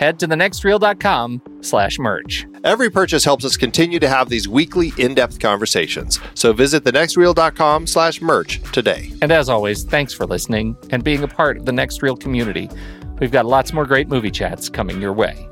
head to thenextreel.com slash merch. Every purchase helps us continue to have these weekly in-depth conversations. So visit thenextreel.com slash merch today. And as always, thanks for listening and being a part of the Next Reel community. We've got lots more great movie chats coming your way.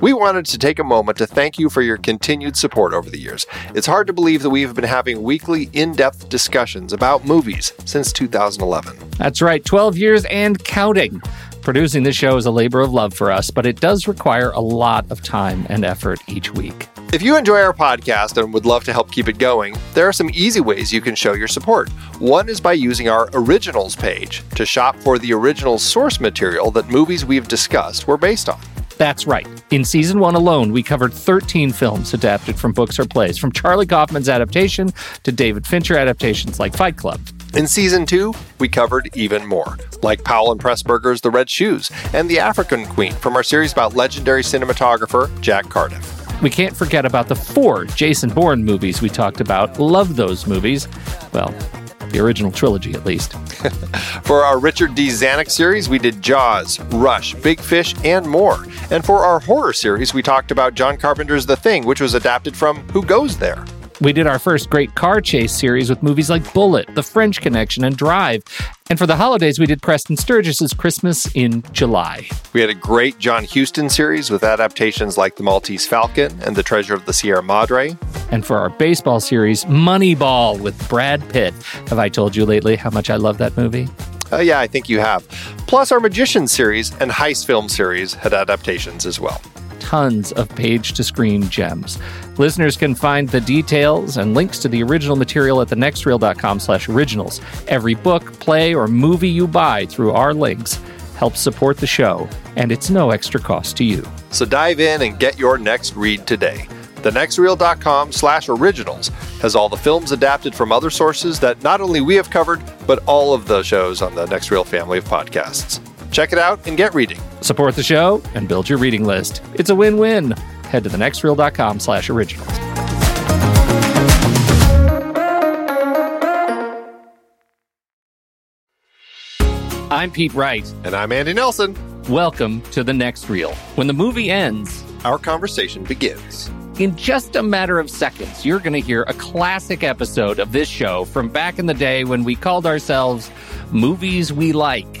We wanted to take a moment to thank you for your continued support over the years. It's hard to believe that we've been having weekly, in depth discussions about movies since 2011. That's right, 12 years and counting. Producing this show is a labor of love for us, but it does require a lot of time and effort each week. If you enjoy our podcast and would love to help keep it going, there are some easy ways you can show your support. One is by using our originals page to shop for the original source material that movies we've discussed were based on. That's right. In season one alone, we covered 13 films adapted from books or plays, from Charlie Kaufman's adaptation to David Fincher adaptations like Fight Club. In season two, we covered even more, like Powell and Pressburger's The Red Shoes and The African Queen from our series about legendary cinematographer Jack Cardiff. We can't forget about the four Jason Bourne movies we talked about. Love those movies. Well, the original trilogy at least. for our Richard D. Zanuck series, we did Jaws, Rush, Big Fish, and more. And for our horror series, we talked about John Carpenter's The Thing, which was adapted from Who Goes There? We did our first great car chase series with movies like Bullitt, The French Connection, and Drive. And for the holidays, we did Preston Sturges's Christmas in July. We had a great John Huston series with adaptations like The Maltese Falcon and The Treasure of the Sierra Madre. And for our baseball series, Moneyball with Brad Pitt. Have I told you lately how much I love that movie? Uh, yeah, I think you have. Plus, our Magician series and Heist film series had adaptations as well tons of page to screen gems. Listeners can find the details and links to the original material at thenextreel.com slash originals. Every book, play, or movie you buy through our links helps support the show, and it's no extra cost to you. So dive in and get your next read today. TheNextReel.com slash originals has all the films adapted from other sources that not only we have covered, but all of the shows on the Next Reel family of podcasts. Check it out and get reading. Support the show and build your reading list. It's a win-win. Head to thenextreel.com slash originals. I'm Pete Wright. And I'm Andy Nelson. Welcome to The Next Reel. When the movie ends, our conversation begins. In just a matter of seconds, you're going to hear a classic episode of this show from back in the day when we called ourselves Movies We Like.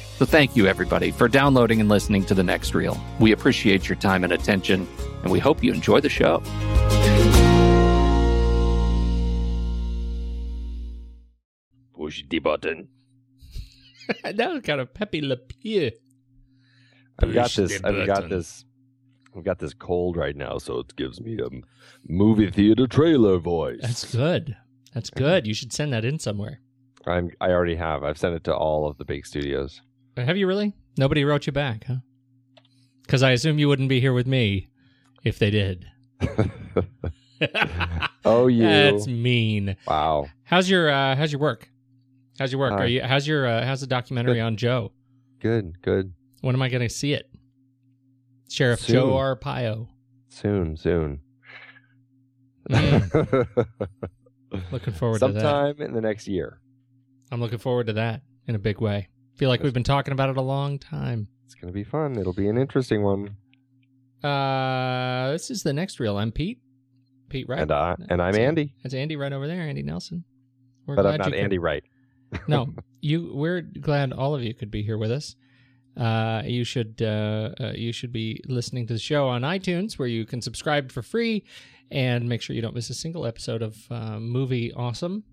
So thank you, everybody, for downloading and listening to The Next Reel. We appreciate your time and attention, and we hope you enjoy the show. Push the button. that was kind of Pepe Le Pew. I've got this. I've got this. I've got this cold right now, so it gives me a movie theater trailer voice. That's good. That's good. You should send that in somewhere. I'm. I already have. I've sent it to all of the big studios. Have you really? Nobody wrote you back, huh? Because I assume you wouldn't be here with me if they did. oh, you. That's mean. Wow. How's your uh, How's your work? How's your work? Are you? How's your? Uh, how's the documentary good. on Joe? Good. Good. When am I going to see it? Sheriff soon. Joe Arpaio. Soon. Soon. Mm. looking forward Sometime to that. Sometime in the next year. I'm looking forward to that in a big way. Feel like we've been talking about it a long time. It's going to be fun. It'll be an interesting one. Uh, this is the next reel. I'm Pete. Pete Wright. And, I, and I'm that's Andy. That's Andy right over there. Andy Nelson. We're but I'm not Andy could... Wright. no, you. We're glad all of you could be here with us. Uh, you should uh, uh, you should be listening to the show on iTunes, where you can subscribe for free, and make sure you don't miss a single episode of uh, Movie Awesome.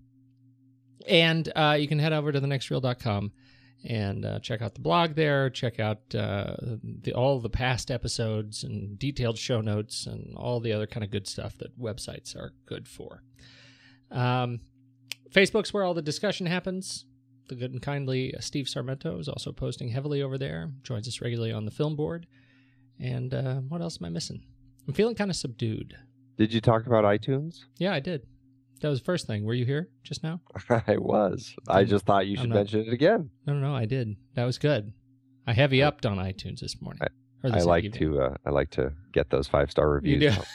And uh, you can head over to thenextreel.com and uh, check out the blog there. Check out uh, the, all the past episodes and detailed show notes and all the other kind of good stuff that websites are good for. Um, Facebook's where all the discussion happens. The good and kindly Steve Sarmento is also posting heavily over there. Joins us regularly on the film board. And uh, what else am I missing? I'm feeling kind of subdued. Did you talk about iTunes? Yeah, I did. That was the first thing. Were you here just now? I was. I just thought you should not, mention it again. No, no, no. I did. That was good. I heavy upped on iTunes this morning. I, I like to. Uh, I like to get those five star reviews.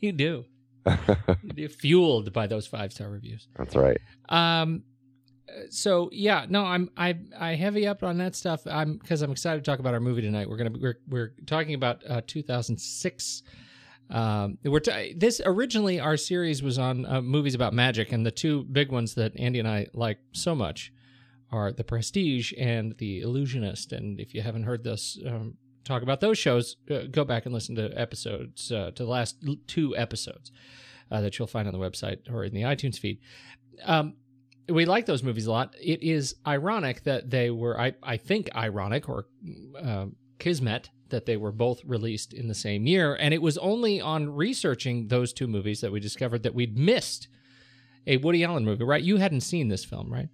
You do. you do. you do. Fueled by those five star reviews. That's right. Um. So yeah, no, I'm I I heavy up on that stuff. I'm because I'm excited to talk about our movie tonight. We're gonna we're we're talking about uh, 2006 um, we're t- this originally our series was on uh, movies about magic, and the two big ones that Andy and I like so much are The Prestige and The Illusionist. And if you haven't heard this um, talk about those shows, uh, go back and listen to episodes uh, to the last two episodes uh, that you'll find on the website or in the iTunes feed. Um, we like those movies a lot. It is ironic that they were, I, I think, ironic or uh, kismet that they were both released in the same year. And it was only on researching those two movies that we discovered that we'd missed a Woody Allen movie, right? You hadn't seen this film, right?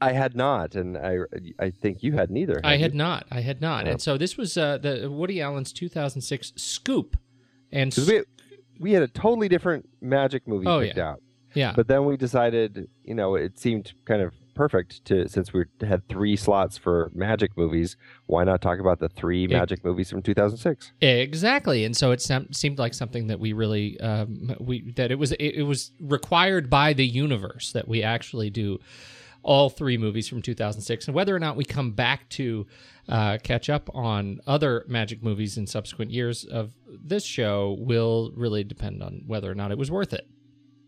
I had not, and I I think you had neither. Had I had you? not. I had not. And so this was uh, the Woody Allen's 2006 Scoop, and we, we had a totally different magic movie oh, picked yeah. out. Yeah. But then we decided, you know, it seemed kind of perfect to since we had three slots for magic movies. Why not talk about the three it, magic movies from 2006? Exactly, and so it seemed like something that we really um, we that it was it, it was required by the universe that we actually do all three movies from 2006 and whether or not we come back to uh, catch up on other magic movies in subsequent years of this show will really depend on whether or not it was worth it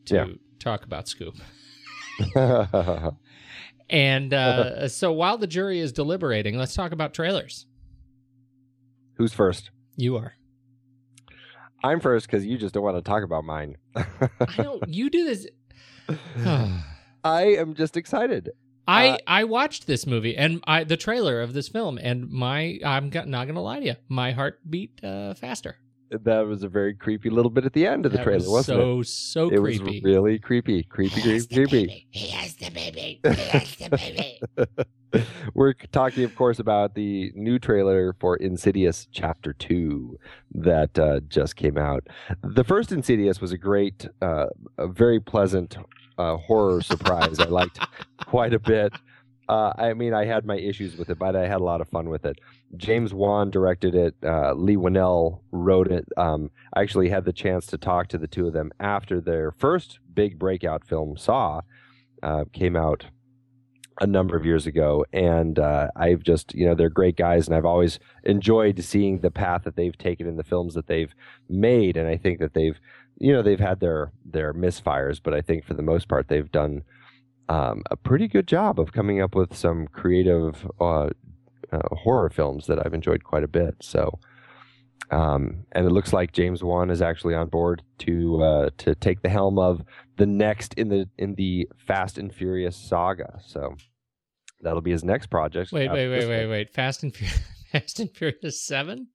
to yeah. talk about scoop And uh, so while the jury is deliberating, let's talk about trailers. Who's first? You are. I'm first because you just don't want to talk about mine. I know you do this. I am just excited. I uh, I watched this movie and I the trailer of this film and my I'm not gonna lie to you, my heart beat uh, faster that was a very creepy little bit at the end of the that trailer, was not so, it? So it creepy. was really creepy, creepy, creepy, creepy. He has the baby. He has the baby. We're talking, of course, about the new trailer for Insidious Chapter Two that uh, just came out. The first Insidious was a great, uh, a very pleasant uh, horror surprise. I liked quite a bit. Uh, I mean, I had my issues with it, but I had a lot of fun with it. James Wan directed it. Uh, Leigh Whannell wrote it. Um, I actually had the chance to talk to the two of them after their first big breakout film, Saw, uh, came out a number of years ago. And uh, I've just, you know, they're great guys, and I've always enjoyed seeing the path that they've taken in the films that they've made. And I think that they've, you know, they've had their their misfires, but I think for the most part they've done um, a pretty good job of coming up with some creative uh, uh, horror films that I've enjoyed quite a bit. So, um, and it looks like James Wan is actually on board to uh, to take the helm of the next in the in the Fast and Furious saga. So that'll be his next project. Wait, wait, wait, wait, wait! Fast and Furious, Fast and Furious Seven.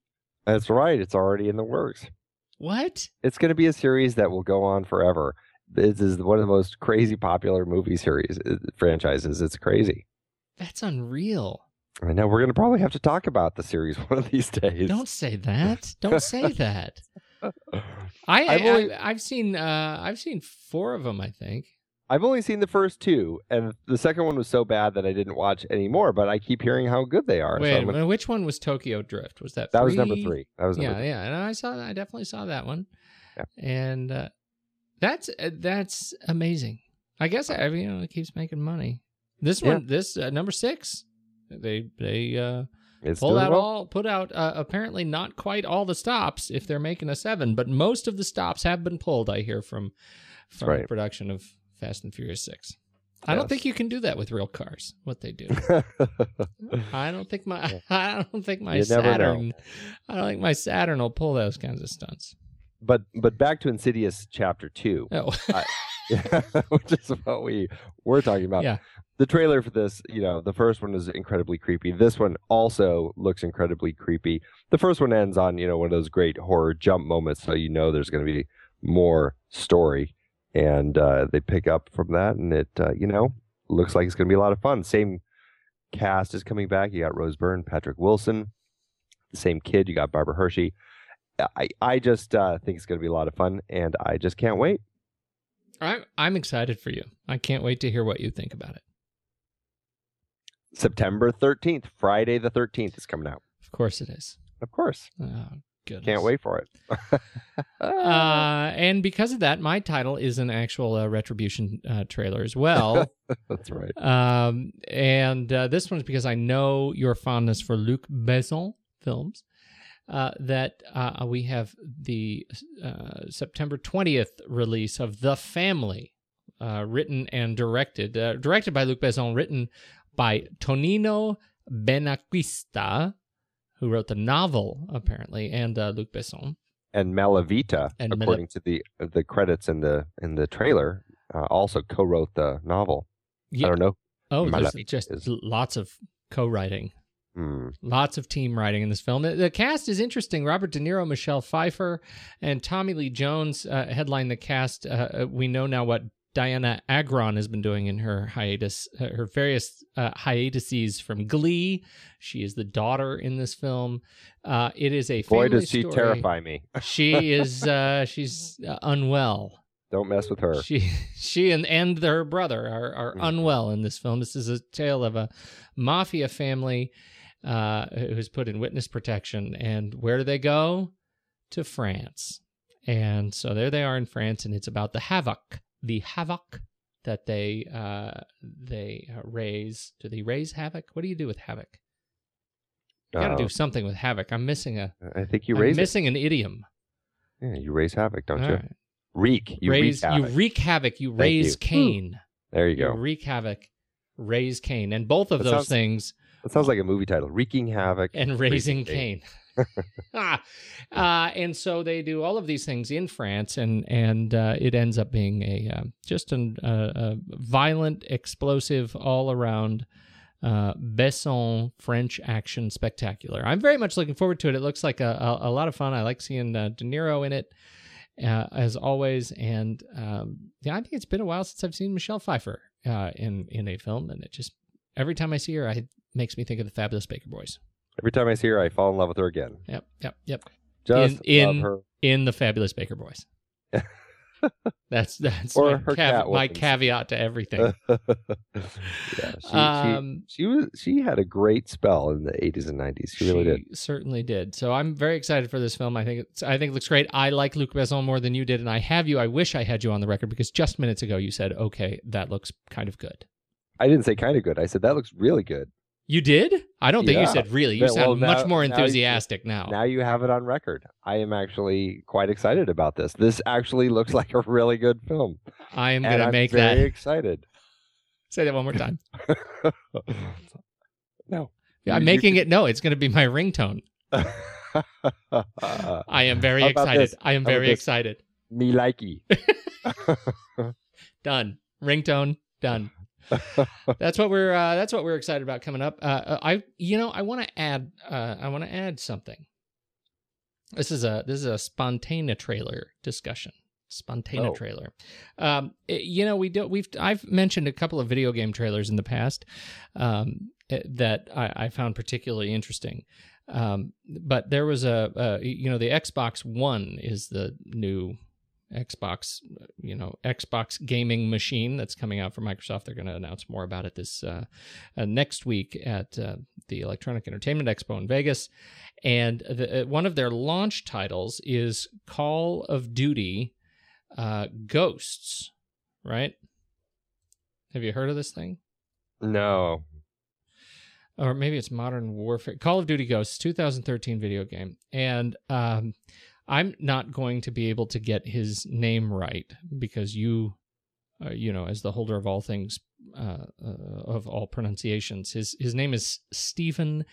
That's right. It's already in the works. What? It's going to be a series that will go on forever. This is one of the most crazy popular movie series uh, franchises. It's crazy. That's unreal. I know we're going to probably have to talk about the series one of these days. Don't say that. Don't say that. I, I've only- I have seen uh I've seen four of them. I think. I've only seen the first two, and the second one was so bad that I didn't watch anymore. But I keep hearing how good they are. Wait, I'm gonna- which one was Tokyo Drift? Was that that was number three. That was number Yeah, three. yeah, and I saw I definitely saw that one, Yeah. and uh, that's uh, that's amazing. I guess I you know it keeps making money. This Yeah. one, this uh, number six, they they uh, It's pulled out well. all put out uh, apparently not quite all the stops if they're making a seven, but most of the stops have been pulled. I hear from from the production of Fast and Furious Six. I don't think you can do that with real cars. What they do. I don't think my I don't think my. Saturn I don't think my Saturn will pull those kinds of stunts. But but back to Insidious Chapter Two. Oh, which is what we we're talking about. Yeah. The trailer for this, you know, the first one is incredibly creepy. This one also looks incredibly creepy. The first one ends on, you know, one of those great horror jump moments, so you know there's going to be more story, and uh, they pick up from that, and it, uh, you know, looks like it's going to be a lot of fun. Same cast is coming back. You got Rose Byrne, Patrick Wilson, the same kid. You got Barbara Hershey. I I just uh, think it's going to be a lot of fun, and I just can't wait. I'm I'm excited for you. I can't wait to hear what you think about it. September 13th, Friday the 13th is coming out. Of course it is. Of course. Oh, goodness. Can't wait for it. Uh, and because of that, my title is an actual uh, Retribution uh, trailer as well. That's right. um, and uh, this one's because I know your fondness for Luc Besson films. Uh, that uh, we have the uh, September 20th release of The Family, uh, written and directed, uh, directed by Luc Besson, written by Tonino Benacquista, who wrote the novel apparently, and uh, Luc Besson. And Malavita, And according to the the credits in the in the trailer, uh, also co-wrote the novel. Yeah. I don't know. Oh, there's just is- lots of co-writing. Hmm. Lots of team writing in this film. The, the cast is interesting. Robert De Niro, Michelle Pfeiffer, and Tommy Lee Jones uh, headline the cast. Uh, uh, we know now what Dianna Agron has been doing in her hiatus, uh, her various uh, hiatuses from Glee. She is the daughter in this film. Uh, it is a Boy, does she story. terrify me. She is uh, she's uh, unwell. Don't mess with her. She she and and her brother are are Mhm. unwell in this film. This is a tale of a mafia family uh, who's put in witness protection, and where do they go? To France, and so there they are in France, and it's about the havoc, the havoc that they uh, they uh, raise. Do they raise havoc? What do you do with havoc? You got to Uh, do something with havoc. I'm missing a. I think you am raise it. missing an idiom. Yeah, you raise havoc, don't All you? right. Wreak. You raise wreak you havoc. wreak havoc. You Thank raise you. Cain. there you You go. wreak havoc, raise Cain, and both of That those sounds- things That sounds like a movie title. Wreaking havoc. and raising Cain. Ah, uh, and so they do all of these things in France, and and uh, it ends up being a uh, just an, uh, a violent, explosive, all around uh, Besson French action spectacular. I'm very much looking forward to it. It looks like a, a, a lot of fun. I like seeing uh, De Niro in it. Uh, as always, and um, yeah, I think it's been a while since I've seen Michelle Pfeiffer uh, in in a film, and it just every time I see her, I, makes me think of the Fabulous Baker Boys. Every time I see her, I fall in love with her again. Yep, yep, yep. Just In- in- her. In the Fabulous Baker Boys. that's that's Or my, cav- my caveat to everything. yeah, she, Um, she, she was she had a great spell in the 80s and 90s. She really did. certainly did. So I'm very excited for this film. I think it's I think it looks great. I like Luc Besson more than you did, and I have you. I wish I had you on the record because just minutes ago you said, "Okay, that looks kind of good." I didn't say kind of good. I said that looks really good. You did? I don't think you said really. You Yeah, sound well, much now- more now you- enthusiastic now. Now you have it on record. I am actually quite excited about this. This actually looks like a really good film. I am going to make that. Very that. excited. Say that one more time. no. I'm You- making it. No, it's going to be my ringtone. I am very excited. this? I am How very excited. Me likey. Done. Ringtone done. that's what we're uh, that's what we're excited about coming up. Uh, I you know I want to add uh, I want to add something. This is a this is a spontaneous trailer discussion. Spontana Oh. trailer. Um, it- you know, we do. We've I've mentioned a couple of video game trailers in the past um, eh, that I, I found particularly interesting. Um, but there was a, a, you know, the Xbox One is the new Xbox, you know, Xbox gaming machine that's coming out from Microsoft. They're going to announce more about it this uh, uh, next week at uh, the Electronic Entertainment Expo in Vegas. And the, uh, one of their launch titles is Call of Duty uh, Ghosts, right? Have you heard of this thing? No. or maybe it's Modern Warfare. Call of Duty Ghosts, 2013 video game, and um, I'm not going to be able to get his name right because you, uh, you know, as the holder of all things, uh, uh, of all pronunciations, his his name is Stephen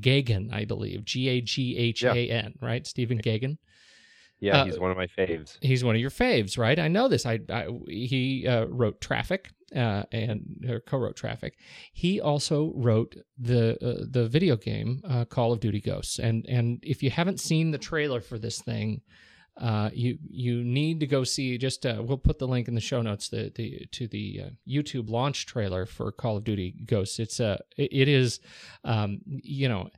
Gaghan, I believe, G A G H A N, right? Stephen Gaghan. Yeah, Uh, he's one of my faves. He's one of your faves, right? I know this. I, I he uh, wrote Traffic uh, and or co-wrote Traffic. He also wrote the uh, the video game uh, Call of Duty Ghosts. And and if you haven't seen the trailer for this thing, uh, you you need to go see. Just uh, we'll put the link in the show notes the, the to the uh, YouTube launch trailer for Call of Duty Ghosts. It's a it, it is, um, you know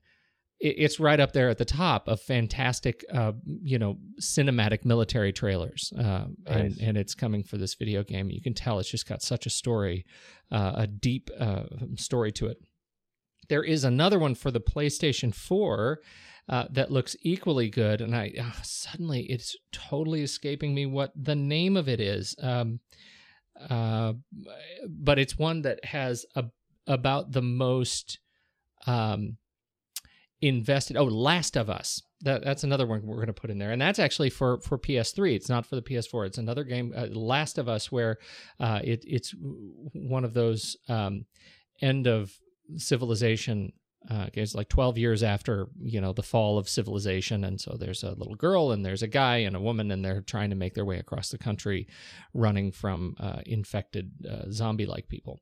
it's right up there at the top of fantastic, uh, you know, cinematic military trailers, uh, and Nice. and it's coming for this video game. You can tell it's just got such a story, uh, a deep uh, story to it. There is another one for the PlayStation Four. Uh, that looks equally good, and I uh, suddenly it's totally escaping me what the name of it is. Um, uh, but it's one that has a, about the most um, invested. Oh, Last of Us. That, that's another one we're going to put in there, and that's actually for for PS3. It's not for the PS4. It's another game, uh, Last of Us, where uh, it, it's one of those um, end of civilization. Uh, it's like 12 years after you know the fall of civilization, and so there's a little girl and there's a guy and a woman, and they're trying to make their way across the country, running from uh, infected uh, zombie-like people,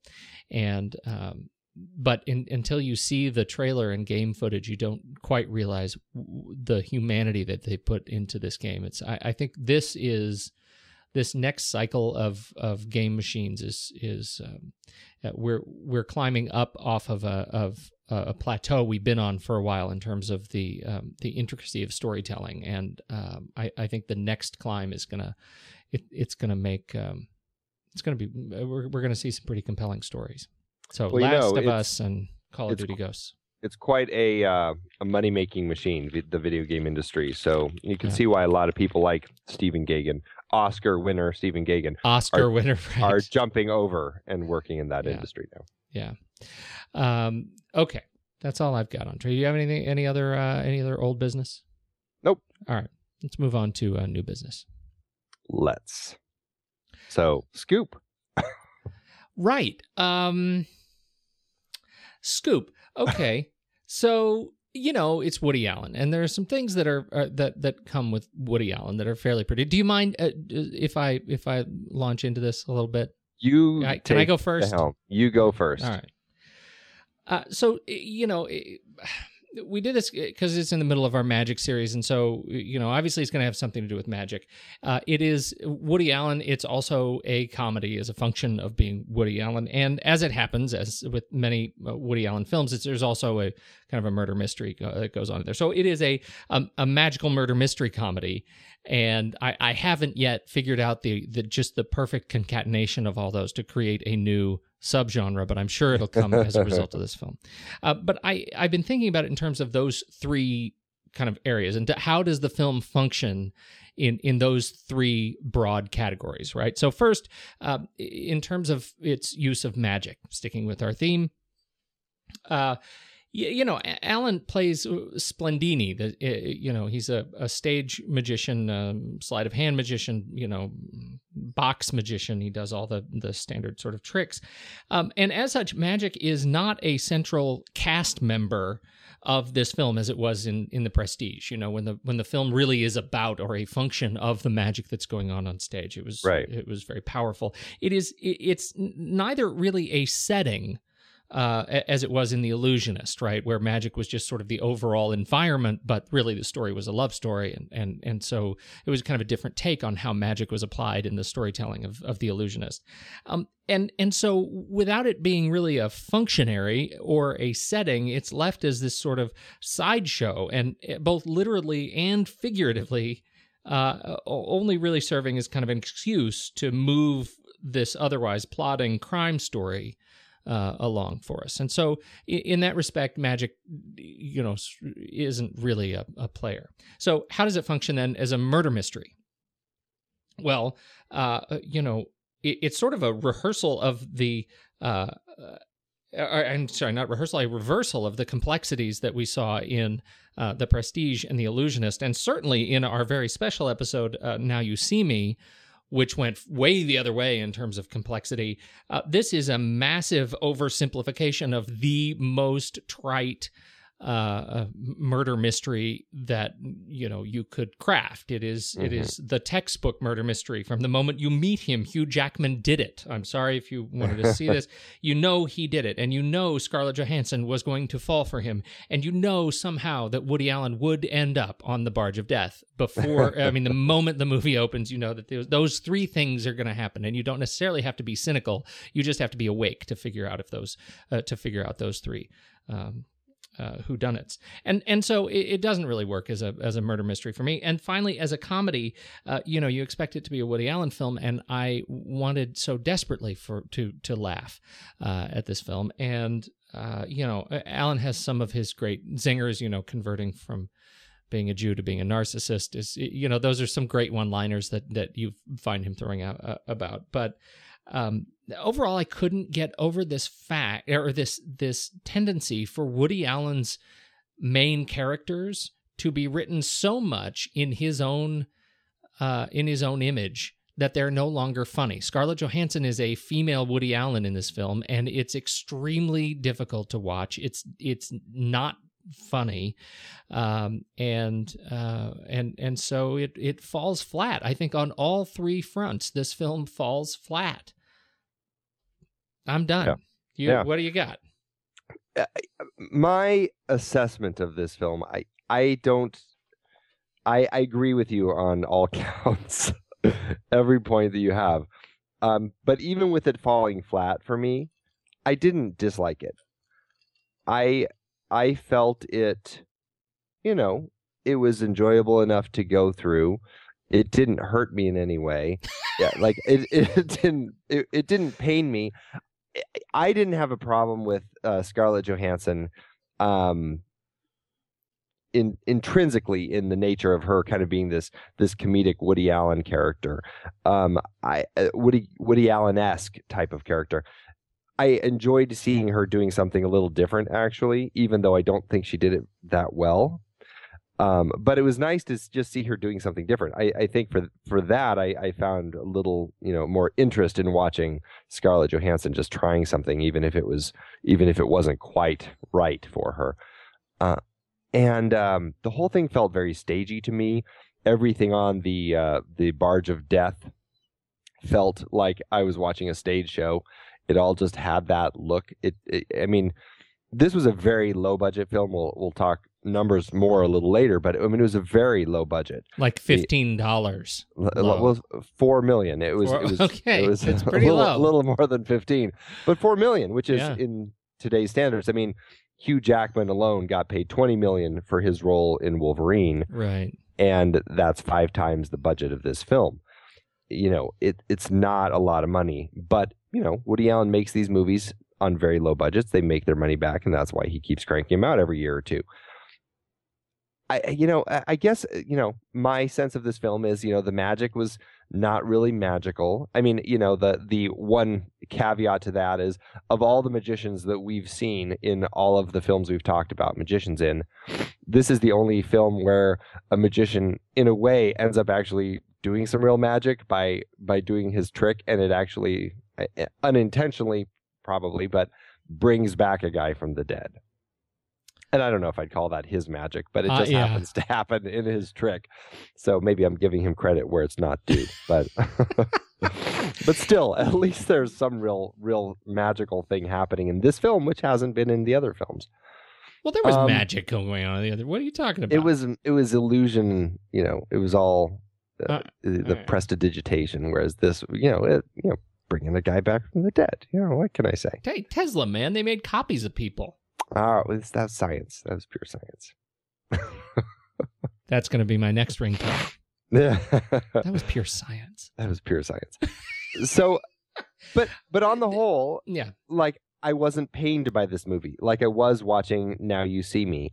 and um, but in, until you see the trailer and game footage, you don't quite realize w- the humanity that they put into this game. It's I, I think this is this next cycle of of game machines is is um, uh, we're we're climbing up off of a of a plateau we've been on for a while in terms of the um, the intricacy of storytelling, and um, I, I think the next climb is gonna it, it's gonna make um, it's gonna be we're we're gonna see some pretty compelling stories. So Well, you Last know, of Us and Call of Duty Ghosts. It's quite a uh, a money making machine, the video game industry. So you can Yeah. see why a lot of people like Stephen Gaghan, Oscar winner Stephen Gaghan, Oscar are- winner right. are jumping over and working in that Yeah. industry now. Yeah. Um, okay, that's all I've got on trade. Do you have anything? Any other? Uh, any other old business? Nope. All right. Let's move on to uh, new business. Let's. So scoop. Right. Um, Scoop. Okay. so you know it's Woody Allen, and there are some things that are uh, that that come with Woody Allen that are fairly pretty. Do you mind uh, if I if I launch into this a little bit? You I- can I go first? You go first. All right. Uh, so you know, we did this because it's in the middle of our Magic series, and so you know, obviously, it's going to have something to do with magic. Uh, it is Woody Allen. It's also a comedy as a function of being Woody Allen, and as it happens, as with many uh, Woody Allen films, there's also a kind of a murder mystery go, that goes on there. So it is a um, a magical murder mystery comedy, and I, I haven't yet figured out the, the just the perfect concatenation of all those to create a new subgenre, but I'm sure it'll come as a result of this film. Uh, but I I've been thinking about it in terms of those three kind of areas and how does the film function in in those three broad categories, right? So first, uh, in terms of its use of magic, sticking with our theme. Uh, you know, Allen plays uh, Splendini. The uh, you know he's a, a stage magician, um, sleight of hand magician. You know, box magician. He does all the the standard sort of tricks, um, and as such, magic is not a central cast member of this film as it was in in the Prestige. You know, when the when the film really is about or a function of the magic that's going on on stage. It was Right. It was very powerful. It is. It's neither really a setting uh, as it was in The Illusionist, right, where magic was just sort of the overall environment, but really the story was a love story, and and and so it was kind of a different take on how magic was applied in the storytelling of of The Illusionist. Um, and and so without it being really a functionary or a setting, it's left as this sort of sideshow, and eh, both literally and figuratively, uh, only really serving as kind of an excuse to move this otherwise plodding crime story uh, along for us. And so, in that respect, magic, you know, isn't really a, a player. So, how does it function then as a murder mystery? Well, uh, you know, it, it's sort of a rehearsal of the. Uh, uh, I'm sorry, not rehearsal, a reversal of the complexities that we saw in uh, The Prestige and The Illusionist, and certainly in our very special episode, uh, Now You See Me, which went way the other way in terms of complexity. Uh, this is a massive oversimplification of the most trite uh, murder mystery that you know you could craft. It is- it Mhm. is the textbook murder mystery from the moment you meet him. Hugh Jackman did it. I'm sorry if you wanted to see this. You know he did it, and you know Scarlett Johansson was going to fall for him, and you know somehow that Woody Allen would end up on the barge of death before. I mean, the moment the movie opens, you know that those, those three things are going to happen, and you don't necessarily have to be cynical. You just have to be awake to figure out if those uh, to figure out those three. Um, uh, whodunits, and and so it, it doesn't really work as a as a murder mystery for me. And finally, as a comedy, uh, you know, you expect it to be a Woody Allen film, and I wanted so desperately for to to laugh uh, at this film. And uh, you know, Allen has some of his great zingers. You know, converting from being a Jew to being a narcissist is you know those are some great one-liners that that you find him throwing out uh, about. But um, overall, I couldn't get over this fact or this this tendency for Woody Allen's main characters to be written so much in his own uh, in his own image that they're no longer funny. Scarlett Johansson is a female Woody Allen in this film, and it's extremely difficult to watch. It's it's not funny, um, and uh, and and so it it falls flat. I think on all three fronts, this film falls flat. I'm done. Yeah. You, Yeah. What do you got? my assessment of this film, I I don't I, I agree with you on all counts, every point that you have. Um, but even with it falling flat for me, I didn't dislike it. I I felt it, you know, it was enjoyable enough to go through. It didn't hurt me in any way. Yeah, like it, it didn't it, it didn't pain me. I- didn't have a problem with uh, Scarlett Johansson um, in intrinsically in the nature of her kind of being this this comedic Woody Allen character, um, I uh, Woody Woody Allen esque type of character. I enjoyed seeing her doing something a little different, actually, even though I don't think she did it that well. Um, but it was nice to just see her doing something different. I, I think for for that, I, I found a little, you know, more interest in watching Scarlett Johansson just trying something, even if it was, even if it wasn't quite right for her. Uh, and um, the whole thing felt very stagey to me. Everything on the uh, the barge of death felt like I was watching a stage show. It all just had that look. It, it I mean, this was a very low budget film. We'll we'll talk numbers more a little later, but I mean, it was a very low budget. Like fifteen dollars. L- It was four million. It was, Four- it was okay, It was it's a pretty little, low. a little more than fifteen, but four million, which is Yeah. in today's standards. I mean, Hugh Jackman alone got paid twenty million for his role in Wolverine, Right. and that's five times the budget of this film. You know, it it's not a lot of money, but you know, Woody Allen makes these movies on very low budgets. They make their money back, and that's why he keeps cranking them out every year or two. I, you know, I guess, uh, you know, my sense of this film is, you know, the magic was not really magical. I mean, you know, the the one caveat to that is of all the magicians that we've seen in all of the films we've talked about magicians in, this is the only film where a magician in a way ends up actually doing some real magic by by doing his trick and it actually uh, uh, unintentionally probably, but brings back a guy from the dead. And I don't know if I'd call that his magic, but it Uh, just yeah. happens to happen in his trick. So maybe I'm giving him credit where it's not due. But but still, at least there's some real, real magical thing happening in this film, which hasn't been in the other films. Well, there was Um, magic going on in the other. What are you talking about? It was, it was illusion. You know, it was all uh, Uh, the prestidigitation. Whereas this, you know, it, you know, bringing a guy back from the dead. You know, what can I say? Hey, Tesla, man, they made copies of people. Ah, it was, that's science. That was pure science. That's going to be my next ringtone. Yeah. That was pure science. that was pure science. so, but but on the whole, Yeah. like I wasn't pained by this movie, like I was watching Now You See Me,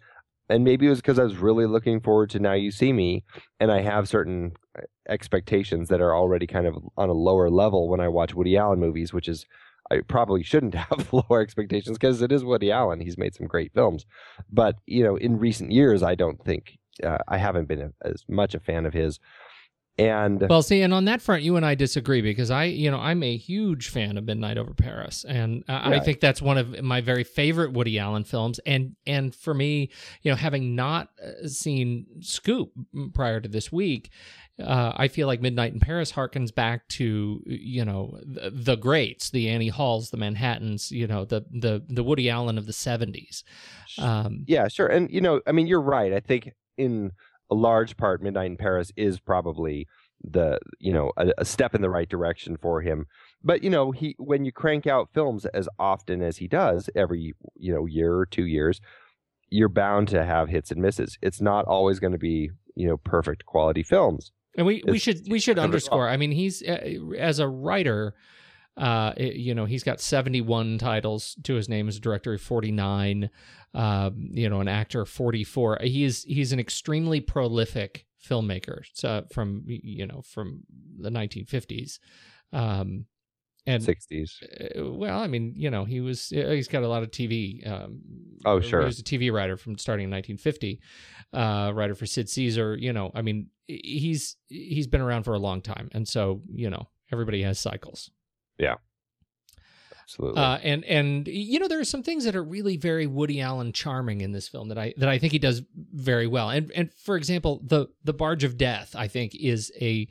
and maybe it was because I was really looking forward to Now You See Me, and I have certain uh, expectations that are already kind of on a lower level when I watch Woody Allen movies, which is. I probably shouldn't have lower expectations because it is Woody Allen. He's made some great films, but you know, in recent years, I don't think uh, I haven't been a, as much a fan of his. And Well, see, and on that front, you and I disagree because I, you know, I'm a huge fan of Midnight Over Paris, and uh, I think that's one of my very favorite Woody Allen films. And and for me, you know, having not uh, seen Scoop prior to this week, uh, I feel like Midnight in Paris harkens back to you know the, the greats, the Annie Halls, the Manhattans, you know, the the the Woody Allen of the '70s. Um, Yeah, sure. And you know, I mean, you're right. I think in a large part, Midnight in Paris is probably the you know a, a step in the right direction for him. But you know, he when you crank out films as often as he does every you know year or two years, you're bound to have hits and misses. It's not always going to be you know perfect quality films. And we, we should we should underscore. I mean, he's uh, as a writer, uh, it- you know, he's got seventy one titles to his name as a director, forty nine. Um, you know, an actor, forty four. He's he's an extremely prolific filmmaker. So from you know from the nineteen fifties. Um, and Sixties. uh, well, I mean, you know, he was uh, he's got a lot of TV. Um, Oh, He was a TV writer from starting in 1950, uh, writer for Sid Caesar. You know, I mean, he's he's been around for a long time, and so you know, everybody has cycles. Absolutely. Uh, and and you know, there are some things that are really very Woody Allen charming in this film that I that I think he does very well. And and for example, the the Barge of Death, I think, is a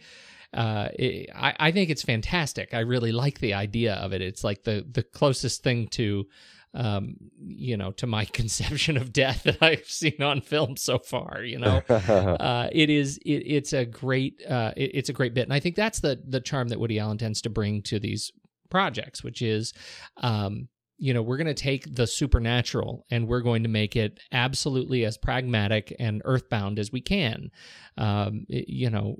uh, I, I think it's fantastic. I really like the idea of it. It's like the the closest thing to, um, you know, to my conception of death that I've seen on film so far. You know, uh, it is it, it's a great uh, it- it's a great bit, and I think that's the the charm that Woody Allen tends to bring to these projects, which is, um, you know, we're going to take the supernatural and we're going to make it absolutely as pragmatic and earthbound as we can. Um, it- you know,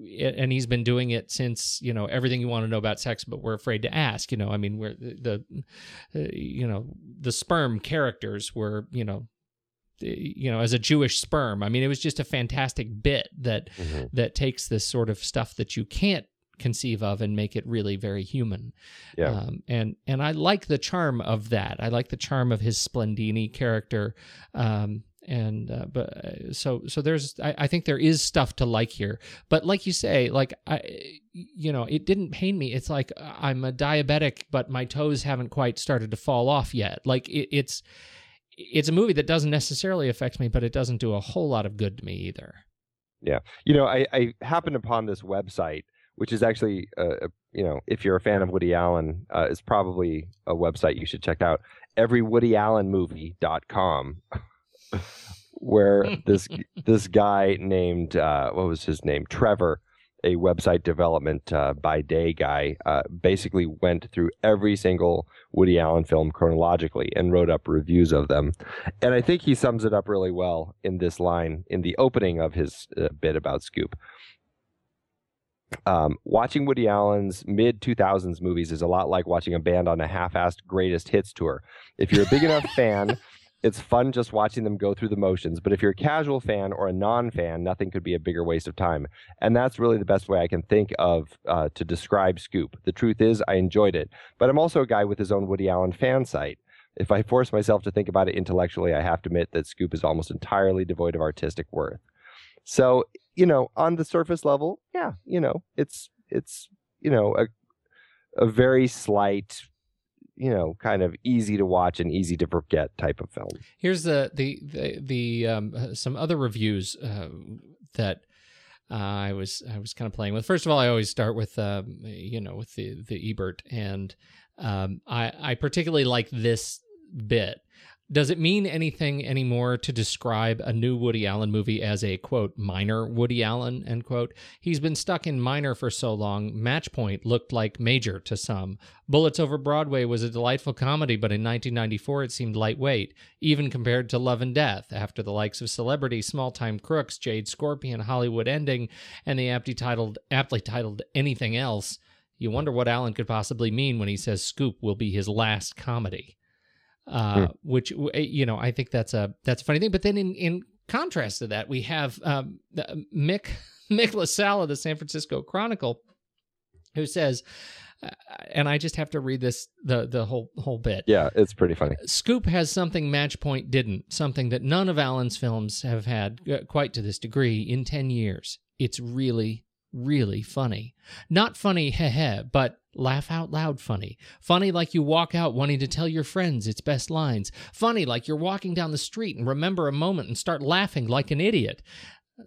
it, and he's been doing it since you know everything you want to know about sex, but we're afraid to ask. You know, I mean, we're the, uh, you know, the sperm characters were you know you know as a jewish sperm i mean it was just a fantastic bit that Mhm. that takes this sort of stuff that you can't conceive of and make it really very human. Yeah. um, and and i like the charm of that. I like the charm of his splendini character. Um, and uh, but uh, so so there's I, I think there is stuff to like here. But like you say like i you know it didn't pain me. It's like uh, i'm a diabetic but my toes haven't quite started to fall off yet. Like it, it's it's a movie that doesn't necessarily affect me but it doesn't do a whole lot of good to me either. Yeah. You know, I, I happened upon this website, which is actually, uh, you know, if you're a fan of Woody Allen, uh, is probably a website you should check out. Everywoodyallenmovie.com, where this this guy named uh, what was his name, Trevor, a website development uh, by day guy, uh, basically went through every single Woody Allen film chronologically and wrote up reviews of them. And I think he sums it up really well in this line in the opening of his uh, bit about Scoop. Um, watching Woody Allen's mid 2000s movies is a lot like watching a band on a half assed greatest hits tour. If you're a big enough fan, it's fun just watching them go through the motions. But if you're a casual fan or a non fan, nothing could be a bigger waste of time. And that's really the best way I can think of uh, to describe Scoop. The truth is, I enjoyed it. But I'm also a guy with his own Woody Allen fan site. If I force myself to think about it intellectually, I have to admit that Scoop is almost entirely devoid of artistic worth. So, you know, on the surface level, yeah, you know, it's it's you know a a very slight, you know, kind of easy to watch and easy to forget type of film. Here's the the the, the um, uh, some other reviews uh, that uh, I was I was kind of playing with. First of all, I always start with um, you know with the the Ebert, and um, I I particularly like this bit. Does it mean anything anymore to describe a new Woody Allen movie as a quote minor Woody Allen end quote? He's been stuck in minor for so long. Matchpoint looked like major to some. Bullets Over Broadway was a delightful comedy, but in 1994 it seemed lightweight, even compared to Love and Death. After the likes of Celebrity, Small Time Crooks, Jade Scorpion, Hollywood Ending, and the aptly titled aptly titled Anything Else, you wonder what Allen could possibly mean when he says Scoop will be his last comedy uh, Hmm. which eh, you know I think that's a that's a funny thing. But then in in contrast to that, we have um, the- Mick Mick LaSalle of the San Francisco Chronicle, who says, uh, and I just have to read this the the whole whole bit. Yeah, it's pretty funny. Scoop has something Matchpoint didn't, something that none of Allen's films have had uh, quite to this degree in 10 years. It's really, really funny. Not funny, heh heh, but laugh out loud funny. Funny like you walk out wanting to tell your friends its best lines. Funny like you're walking down the street and remember a moment and start laughing like an idiot.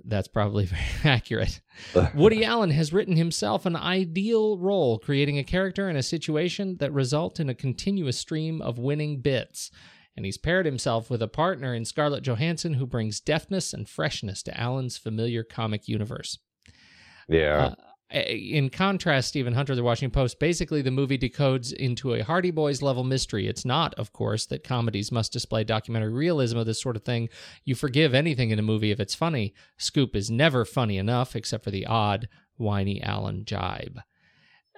That's probably very accurate. Woody Allen has written himself an ideal role, creating a character and a situation that result in a continuous stream of winning bits. And he's paired himself with a partner in Scarlett Johansson who brings deftness and freshness to Allen's familiar comic universe. Yeah. Uh, in contrast, Stephen Hunter the Washington Post, basically the movie decodes into a Hardy Boys level mystery. It's not, of course, that comedies must display documentary realism of this sort of thing. You forgive anything in a movie if it's funny. Scoop is never funny enough, except for the odd, whiny Allen jibe.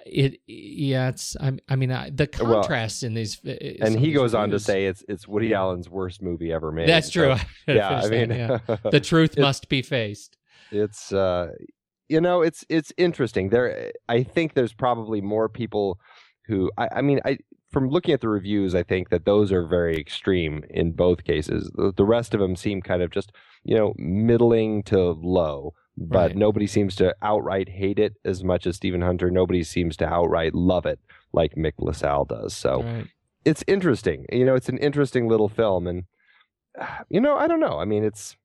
It, yeah, it's. I, I mean, I, the Well, contrast in these, uh, and he goes on to say it's it's Woody Allen's worst movie ever made. "That's true." So, I yeah, I mean, that, yeah. the truth must be faced. it's uh you know it's it's interesting. There eh, i think there's probably more people who i, I mean i from looking at the reviews i think that those are very extreme in both cases. The, the rest of them seem kind of just you know middling to low but Right. nobody seems to outright hate it as much as stephen hunter. Nobody seems to outright love it like mick lasalle does. So Right. it's interesting. You know it's an interesting little film and you know i don't know. I mean it's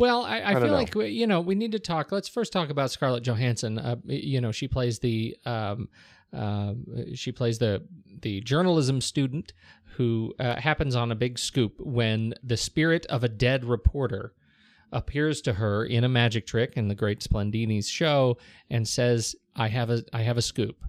Well, I, I, I feel know. like you know we need to talk. Let's first talk about Scarlett Johansson. Uh, you know, she plays the um, uh, she plays the the journalism student who uh, happens on a big scoop when the spirit of a dead reporter appears to her in a magic trick in the Great Splendini's show and says, "I have a I have a scoop,"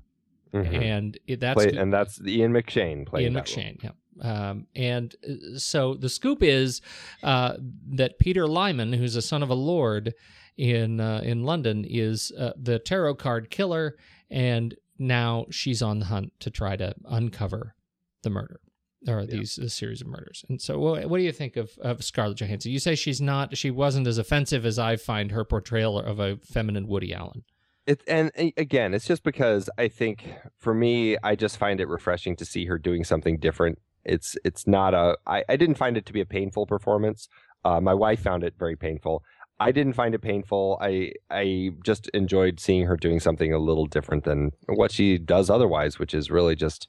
mhm. and it, that's Play- and that's Ian McShane playing Ian. McShane, yeah. Um, and uh, so the scoop is uh, that Peter Lyman, who's a son of a lord in uh, in London, is uh, the tarot card killer, and now she's on the hunt to try to uncover the murder or these a series of murders. And so, what, what do you think of, of Scarlett Johansson? You say she's not, she wasn't as offensive as I find her portrayal of a feminine Woody Allen. It, and again, it's just because I think for me, I just find it refreshing to see her doing something different. It's it's not a. I, I didn't find it to be a painful performance. Uh, my wife found it very painful. I didn't find it painful. I I just enjoyed seeing her doing something a little different than what she does otherwise, which is really just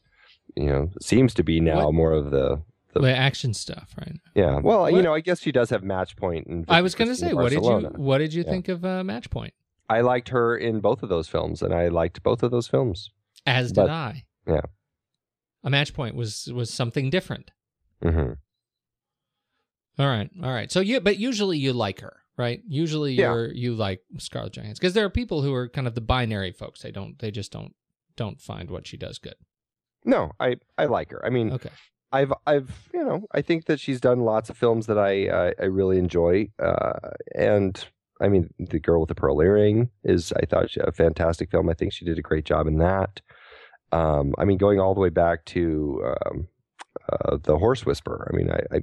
you know seems to be now What- more of the The- The action stuff, right? yeah. Well, you know, I guess she does have match point. And I was going to say, what did you what did you Yeah. think of uh, Match Point? I liked her in both of those films, and I liked both of those films. As did But- I. yeah. A match point was was something different. hmm All right, all right. So you, but usually you like her, right? Usually Yeah. you're you like Scarlett Johansson because there are people who are kind of the binary folks. They don't, they just don't don't find what she does good. No, I I like her. I mean, Okay, I've I've you know I think that she's done lots of films that I I, I really enjoy, uh, and I mean the girl with the pearl earring is I thought she, a fantastic film. I think she did a great job in that. Um, I mean going all the way back to um, uh, the Horse Whisperer. I mean I, I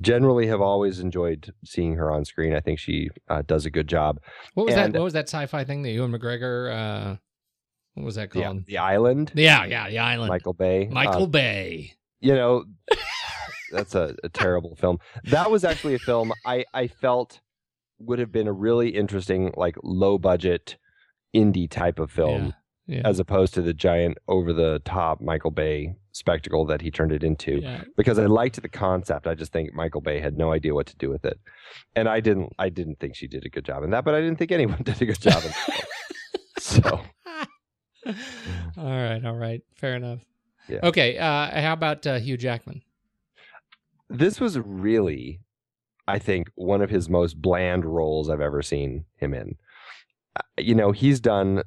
generally have always enjoyed seeing her on screen. I think she uh, does a good job. what was And- that? What was that sci-fi thing that Ewan McGregor? Uh, what was that The, called? the Island, Yeah, yeah, the Island. Michael Bay. Michael Uh, Bay. you know that's a, a terrible film that was actually a film i i felt would have been a really interesting like low budget indie type of film Yeah. As opposed to the giant over the top Michael Bay spectacle that he turned it into. yeah. Because I liked the concept. I just think Michael Bay had no idea what to do with it. And I didn't I didn't think she did a good job in that, but I didn't think anyone did a good job in that. So all right, all right, fair enough. Yeah. Okay, uh, how about uh, Hugh Jackman? this was really, I think, one of his most bland roles I've ever seen him in. Uh, You know, he's done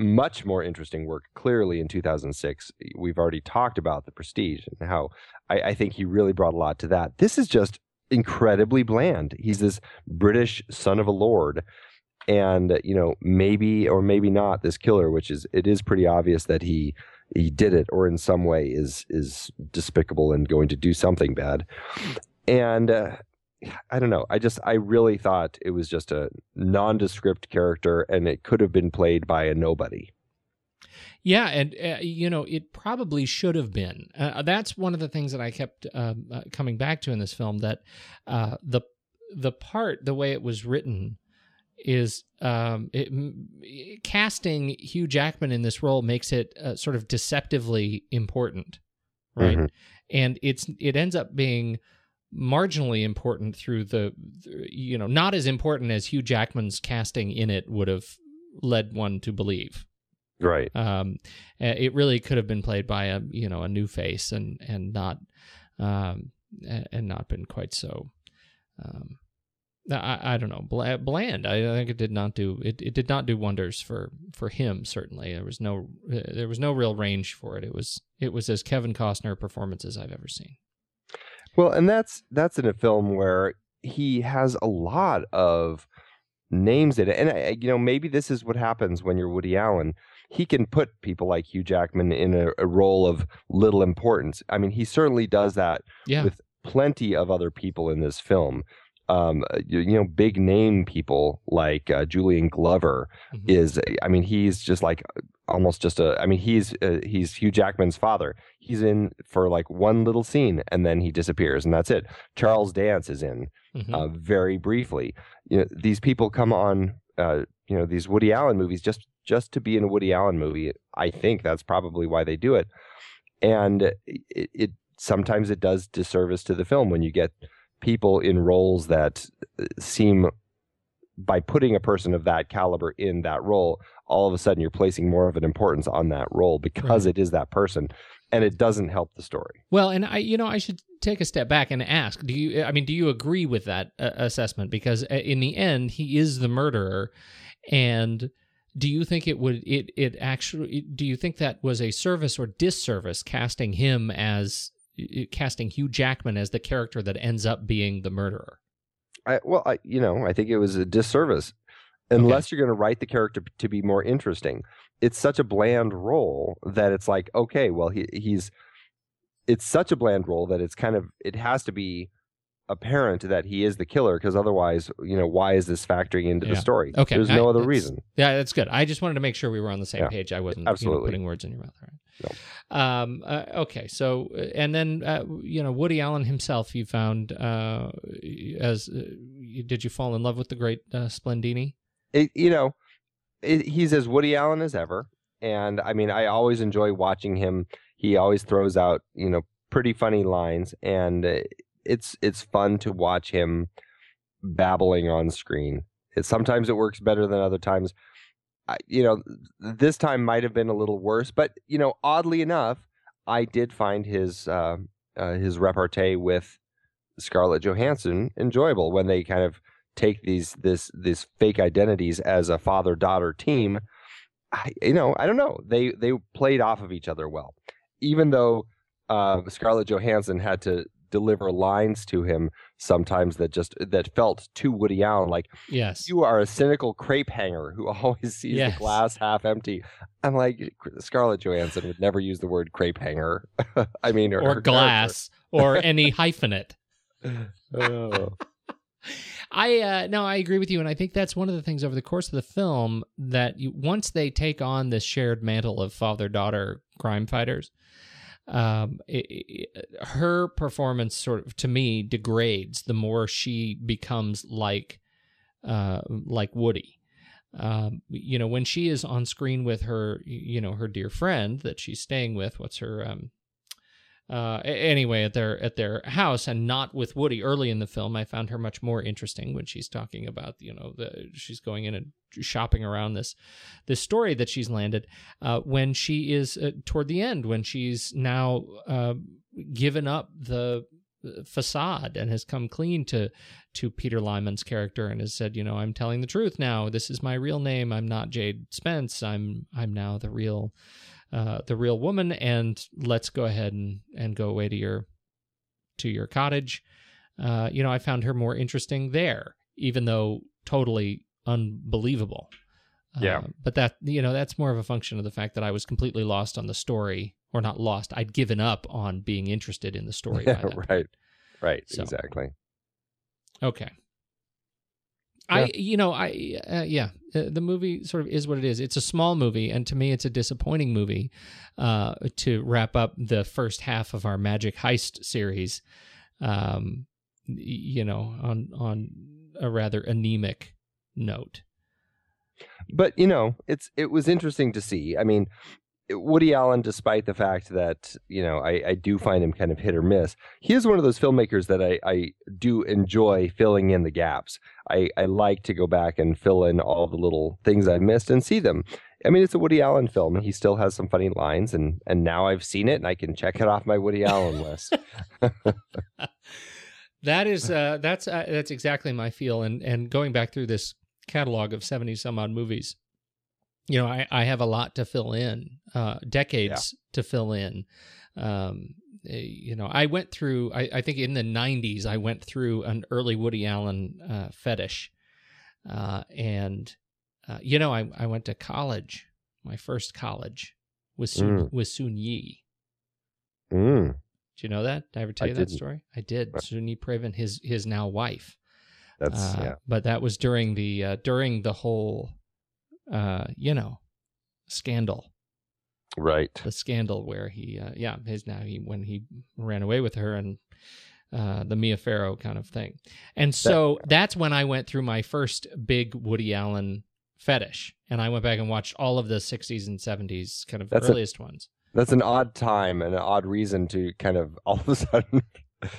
much more interesting work. Clearly, in 2006, we've already talked about the Prestige and how I, I think he really brought a lot to that. This is just incredibly bland. He's this British son of a lord. And you know, maybe or maybe not this killer, which is it is pretty obvious that he he did it or in some way is is despicable and going to do something bad and uh, i don't know i just i really thought it was just a nondescript character and it could have been played by a nobody Yeah, and uh, you know it probably should have been. Uh, that's one of the things that I kept um, uh, coming back to in this film. That uh, the the part, the way it was written, is um, it, m- casting Hugh Jackman in this role makes it uh, sort of deceptively important, right? Mhm. And it's it ends up being marginally important through the you know not as important as Hugh Jackman's casting in it would have led one to believe right um, it really could have been played by a you know a new face and and not um, and not been quite so um, I, I don't know bland. I think it did not do it, it did not do wonders for for him. Certainly, there was no uh, there was no real range for it. It was it was as Kevin Costner performance as I've ever seen. Well, and that's that's in a film where he has a lot of names in it, and I, you know maybe this is what happens when you're Woody Allen. He can put people like Hugh Jackman in a, a role of little importance. I mean, he certainly does that Yeah, with plenty of other people in this film. Um, you, you know, big name people like uh, Julian Glover Mhm. is. I mean, he's just like almost just a. I mean, he's uh, he's Hugh Jackman's father. He's in for like one little scene and then he disappears and that's it. Charles Dance is in Mhm. uh, very briefly. You know, these people come on. Uh, you know, these Woody Allen movies just just to be in a Woody Allen movie. I think that's probably why they do it. And it, it sometimes it does disservice to the film when you get people in roles that uh, seem by putting a person of that caliber in that role all of a sudden you're placing more of an importance on that role because Right. it is that person and it doesn't help the story Well, and I, you know, I should take a step back and ask: Do you? I mean, do you agree with that uh, assessment? Because uh, in the end, he is the murderer, and do you think it would? It it actually? Do you think that was a service or disservice casting him as casting Hugh Jackman as the character that ends up being the murderer? I, well I, you know i think it was a disservice unless you're going to write the character to be more interesting it's such a bland role that it's like okay well he, he's it's such a bland role that it's kind of it has to be apparent that he is the killer because otherwise you know why is this factoring into Yeah. the story Okay, there's I- no other reason Yeah, that's good. I just wanted to make sure we were on the same Yeah, page. I wasn't you know, putting words in your mouth. Right? Um, uh, okay, so uh, and then uh, you know Woody Allen himself, you found uh, as uh, did you fall in love with the great uh, Splendini? It, you know, it, he's as Woody Allen as ever. And I mean, I always enjoy watching him. He always throws out, you know, pretty funny lines, and uh, it's it's fun to watch him babbling on screen. It, sometimes it works better than other times. I, you know, this time might have been a little worse, but you know, oddly enough, I did find his uh, uh, his repartee with Scarlett Johansson enjoyable when they kind of take these this these fake identities as a father daughter team. I, you know, I don't know. They they played off of each other well, even though uh, Scarlett Johansson had to deliver lines to him sometimes that just that felt too Woody Allen like Yes. you are a cynical crepe hanger who always sees Yes. the glass half empty. I'm like Scarlett Johansson would never use the word crepe hanger. I mean, her, or glass or any hyphenate. Oh. I uh, no, I agree with you, and I think that's one of the things over the course of the film that you, once they take on this shared mantle of father daughter crime fighters, um, it, it- her performance sort of to me degrades the more she becomes like uh, like Woody. um, you know, when she is on screen with her, you know, her dear friend that she's staying with, what's her, um, uh, anyway, at their at their house, and not with Woody. Early in the film, I found her much more interesting when she's talking about, you know, the she's going in and shopping around this this story that she's landed. Uh, when she is uh, toward the end, when she's now uh, given up the facade and has come clean to to Peter Lyman's character and has said, you know, I'm telling the truth now. This is my real name. I'm not Jade Spence. I'm I'm now the real uh, the real woman, and let's go ahead and and go away to your to your cottage. Uh, you know, I found her more interesting there, even though totally unbelievable. Yeah. Uh, but that you know that's more of a function of the fact that I was completely lost on the story, or not lost. I'd given up on being interested in the story. by Yeah, right. Right. So- Exactly. Okay. I you know I uh, yeah uh, the movie sort of is what it is. It's a small movie, and to me, it's a disappointing movie. Uh, to wrap up the first half of our Magic Heist series, um, you know, on on a rather anemic note. but you know it's it was interesting to see i mean woody allen despite the fact that you know i, I do find him kind of hit or miss he is one of those filmmakers that I, I do enjoy filling in the gaps. I, I like to go back and fill in all the little things i missed and see them. I mean it's a woody allen film. He still has some funny lines and and now i've seen it and i can check it off my woody allen list. That is uh, that's uh, that's exactly my feel. And and going back through this catalog of seventy some odd movies, you know, I, I have a lot to fill in, uh, decades to fill in. Um, eh, you know, I went through. I, I think in the '90s, I went through an early Woody Allen uh, fetish, uh, and uh, you know, I I went to college. My first college was Soon, Mm. was Soon Yi. mm, Do you know that? Did I ever tell I you that didn't. story? I did. Right. Soon-Yi Previn, his his now wife. that's Uh, yeah But that was during the uh, during the whole, uh, you know, scandal. right The scandal where he, uh, yeah, his now he when he ran away with her and uh, the Mia Farrow kind of thing. And so that's when I went through my first big Woody Allen fetish, and I went back and watched all of the '60s and '70s kind of That's a- earliest ones. that's an odd time and an odd reason to kind of all of a sudden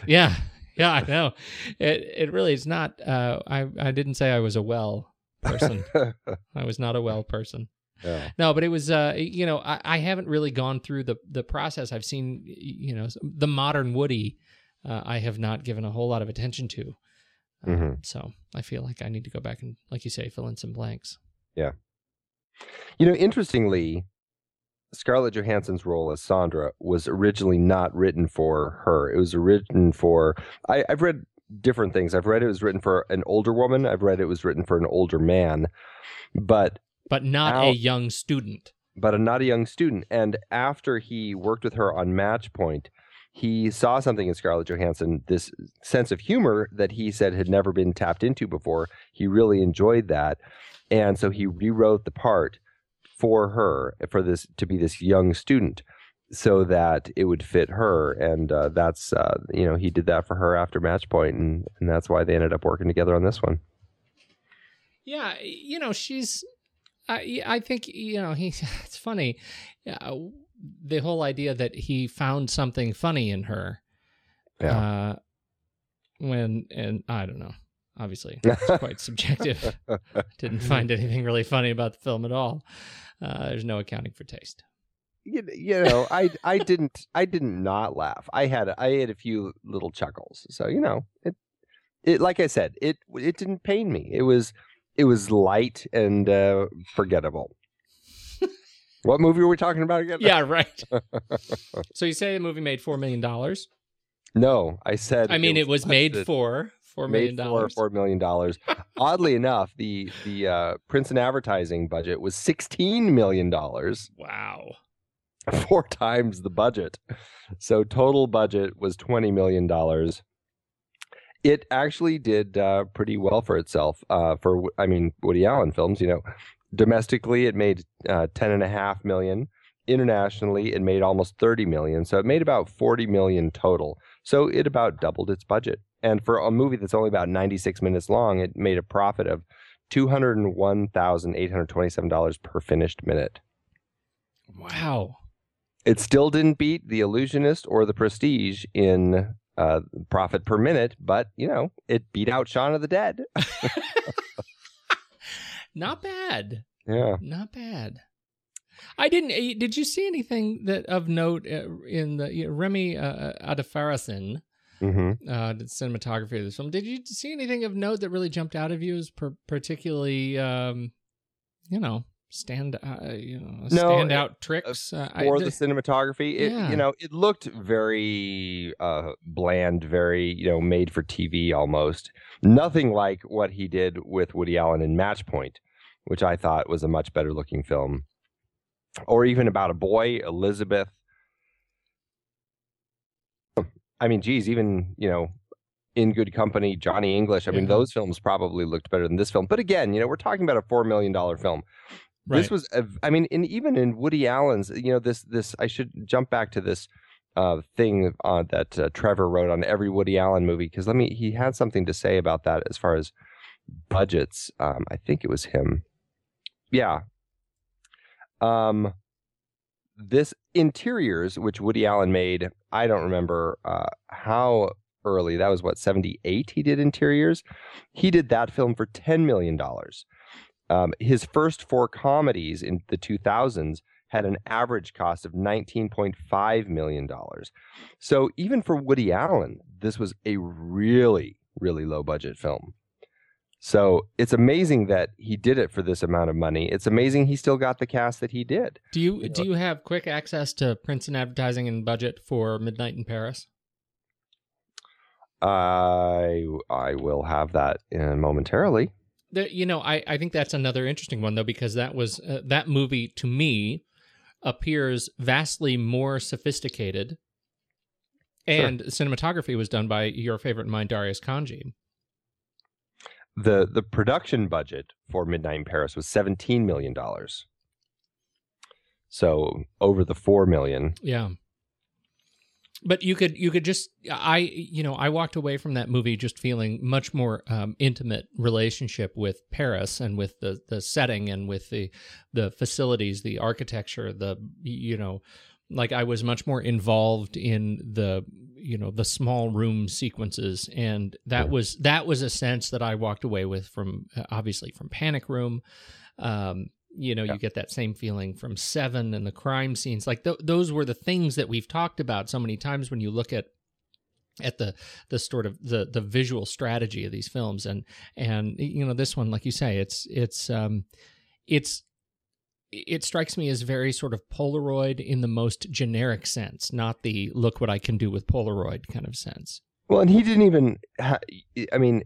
Yeah, yeah, I know. It it really is not. Uh, I I didn't say I was a well person. I was not a well person. yeah. No, but it was. Uh, you know, I, I haven't really gone through the the process. I've seen, you know, the modern Woody. Uh, I have not given a whole lot of attention to. Uh, Mhm. So I feel like I need to go back and, like you say, fill in some blanks. Yeah. You know, interestingly, Scarlett Johansson's role as Sandra was originally not written for her. It was written for. I, I've read different things. I've read it was written for an older woman. I've read it was written for an older man, but But not Al- a young student. but a not a young student. And after he worked with her on Match Point, he saw something in Scarlett Johansson, this sense of humor that he said had never been tapped into before. He really enjoyed that. And so he rewrote the part for her for this to be this young student so that it would fit her and uh, that's uh, you know he did that for her after match point and, and that's why they ended up working together on this one Yeah, you know, she's. I I think you know he. It's funny, the whole idea that he found something funny in her. Yeah. Uh, when and I don't know. Obviously, it's quite subjective. Didn't find anything really funny about the film at all. Uh, there's no accounting for taste. You, you know i i didn't i didn't not laugh i had i had a few little chuckles so you know it it like i said it it didn't pain me it was it was light and uh forgettable what movie were we talking about again Yeah, right. so you say the movie made four million dollars? no i said I mean, it was made busted. for four million dollars. four million dollars. Oddly enough, the the uh, prints and advertising budget was sixteen million dollars, Wow. four times the budget. So total budget was twenty million dollars. It actually did uh, pretty well for itself. Uh, for I mean, Woody Allen films, you know, domestically it made uh, ten and a half million. Internationally, it made almost thirty million. So it made about forty million total. So it about doubled its budget. And for a movie that's only about 96 minutes long, it made a profit of two hundred and one thousand eight hundred twenty-seven dollars per finished minute. Wow. It still didn't beat The Illusionist or The Prestige in uh, profit per minute, but you know it beat out Shaun of the Dead. Not bad. yeah. Not bad. I didn't. eh, Did you see anything that of note uh, in the Remi uh, Adefarasin, hmm uh, the cinematography of this film? Did you see anything of note that really jumped out of you as per- particularly, um, you know, stand, uh, you know, No, standout tricks? Uh, I- for the- the cinematography. It, Yeah. You know, it looked very uh, bland, very you know made for TV almost. Nothing like what he did with Woody Allen in Match Point, which I thought was a much better looking film, or even about a boy, Elizabeth. I mean, geez, even you know. In Good Company, Johnny English. I mean, Yeah. those films probably looked better than this film. But again, you know, we're talking about a four million dollar film. This was, a, I mean, and even in Woody Allen's, you know, this, this, I should jump back to this uh, thing uh, that uh, Trevor wrote on every Woody Allen movie because let me, he had something to say about that as far as budgets. Um, I think it was him. Yeah. Um, this interiors, which Woody Allen made, I don't remember uh, how early. That was what seventy eight. He did interiors. He did that film for ten million dollars. Um, his first four comedies in the 2000s had an average cost of $19.5 million. So even for Woody Allen, this was a really, really low budget film. So it's amazing that he did it for this amount of money. It's amazing he still got the cast that he did. do you you do you have quick access to prints and advertising and budget for Midnight in Paris? I I will have that uh, momentarily. You know, I, I think that's another interesting one though because that was uh, that movie to me appears vastly more sophisticated, Sure. and cinematography was done by your favorite mind, Darius Khondji. the The production budget for Midnight in Paris was seventeen million dollars. So over the four million. Yeah. But you could you could just I you know I walked away from that movie just feeling much more um, intimate relationship with Paris and with the the setting and with the the facilities the architecture the you know like I was much more involved in the you know the small room sequences. And that was that was a sense that I walked away with from obviously from Panic Room. Um you know Yeah. you get that same feeling from Seven and the crime scenes like th- those were the things that we've talked about so many times when you look at at the the sort of the the visual strategy of these films and and you know this one like you say it's it's um it's it strikes me as very sort of Polaroid in the most generic sense, not the look what I can do with Polaroid kind of sense. Well, and he didn't even. Ha- I mean,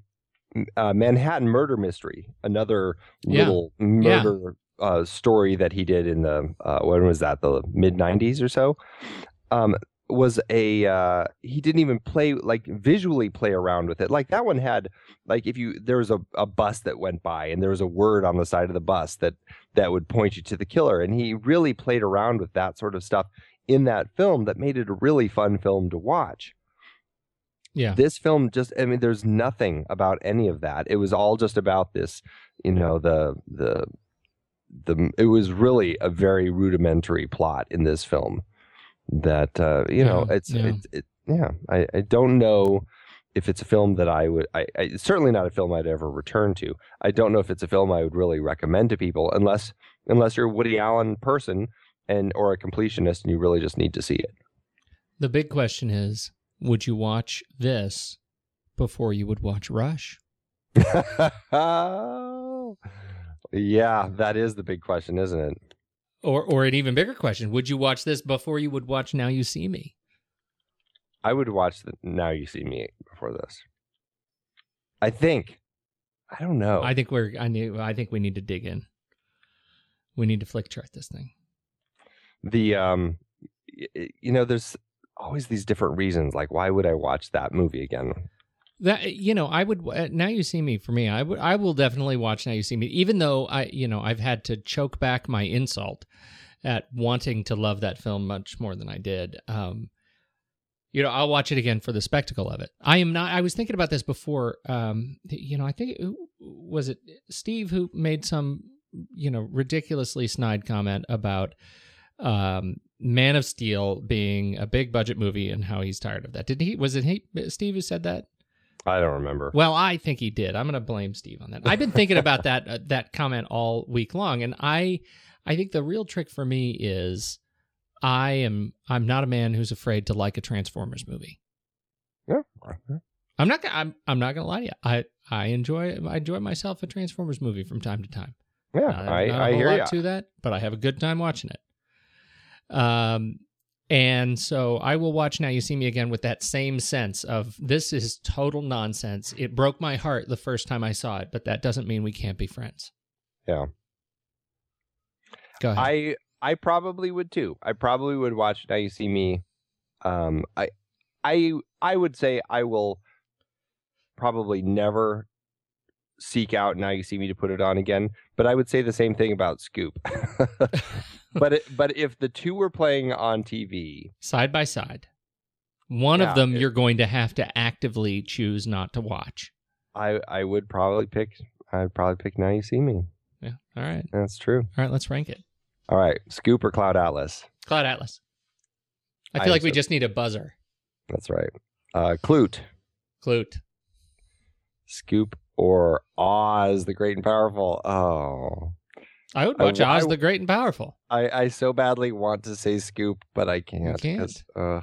uh, Manhattan Murder Mystery, another Yeah. little murder uh, story that he did in the uh, when was that the mid '90s or so. Um, was a uh, he didn't even play like visually play around with it. Like that one had like if you there was a, a bus that went by and there was a word on the side of the bus that that would point you to the killer, and he really played around with that sort of stuff in that film that made it a really fun film to watch Yeah. this film just i mean there's nothing about any of that it was all just about this you know the the the it was really a very rudimentary plot in this film that uh you know Yeah, it's yeah. it's it, yeah i i don't know if it's a film that i would I, I it's certainly not a film i'd ever return to i don't know if it's a film i would really recommend to people unless unless you're a woody allen person and or a completionist and you really just need to see it The big question is would you watch this before you would watch Rush? yeah, that is the big question, isn't it? Or or an even bigger question, would you watch this before you would watch Now You See Me? I would watch the Now You See Me before this. I think. I don't know. I think we're I need I think we need to dig in. We need to Flickchart this thing. the um, you know, there's always these different reasons. Like, why would I watch that movie again? That you know, I would uh, now you see me for me. I would I will definitely watch now you see me, even though I you know I've had to choke back my insult at wanting to love that film much more than I did. Um, you know, I'll watch it again for the spectacle of it. I am not. I was thinking about this before. Um, you know, I think it, was it Steve who made some, you know, ridiculously snide comment about um, Man of Steel being a big budget movie and how he's tired of that. Did he? Was it he, Steve who said that? I don't remember. Well, I think he did. I'm going to blame Steve on that. I've been thinking about that uh, that comment all week long, and I I think the real trick for me is I am I'm not a man who's afraid to like a Transformers movie. Yeah. I'm not gonna I'm I'm not gonna lie to you. I I enjoy I enjoy myself a Transformers movie from time to time. Yeah, Uh, I, I hear you. to that, but I have a good time watching it. Um, and so I will watch Now You See Me again with that same sense of this is total nonsense. It broke my heart the first time I saw it, but that doesn't mean we can't be friends. Yeah. Go ahead. I I probably would too. I probably would watch Now You See Me. Um, I I I would say I will probably never seek out Now You See Me to put it on again. But I would say the same thing about Scoop. but it, but if the two were playing on TV, Side by side. One Yeah, of them it- you're going to have to actively choose not to watch. I I would probably pick I'd probably pick Now You See Me. Yeah. All right. That's true. All right. Let's rank it. All right, Scoop or Cloud Atlas. Cloud Atlas. I I feel like we just need a buzzer. That's right. Uh, Clute, Clute. Scoop or Oz, the Great and Powerful. Oh, I would I- watch Oz I- the Great and Powerful. I, I so badly want to say Scoop, but I can't. can't. 'cause, Uh,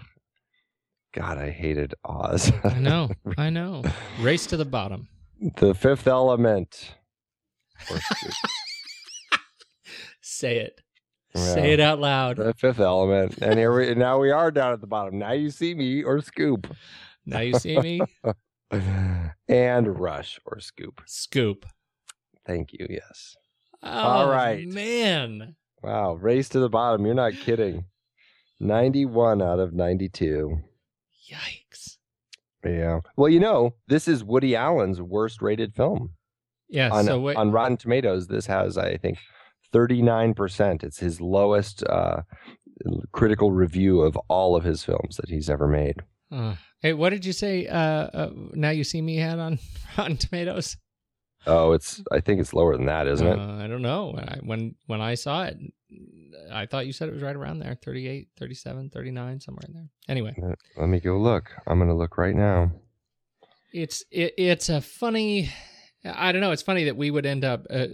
God, I hated Oz. I know. I know. Race to the bottom. the Fifth Element. Say it. Yeah. Say it out loud. the Fifth Element, and here we now we are down at the bottom. Now you see me or Scoop, Now you see me. and Rush or Scoop. Scoop. Thank you. Yes. Oh, All right. man. Wow, race to the bottom. You're not kidding. 91 out of 92. Yikes. Yeah. Well, you know, this is Woody Allen's worst rated film. Yeah. on, so on Rotten Tomatoes, this has, I think, 39%. It's his lowest uh, critical review of all of his films that he's ever made. uh, hey, what did you say? Uh, uh, now you see me had on Rotten Tomatoes. Oh, it's, I think it's lower than that, isn't it? Uh, I don't know. When I, when when I saw it, I thought you said it was right around there 38, 37, 39, somewhere in there. Anyway, Let me go look. I'm going to look right now. it's it, it's a funny i don't know it's funny that we would end up uh,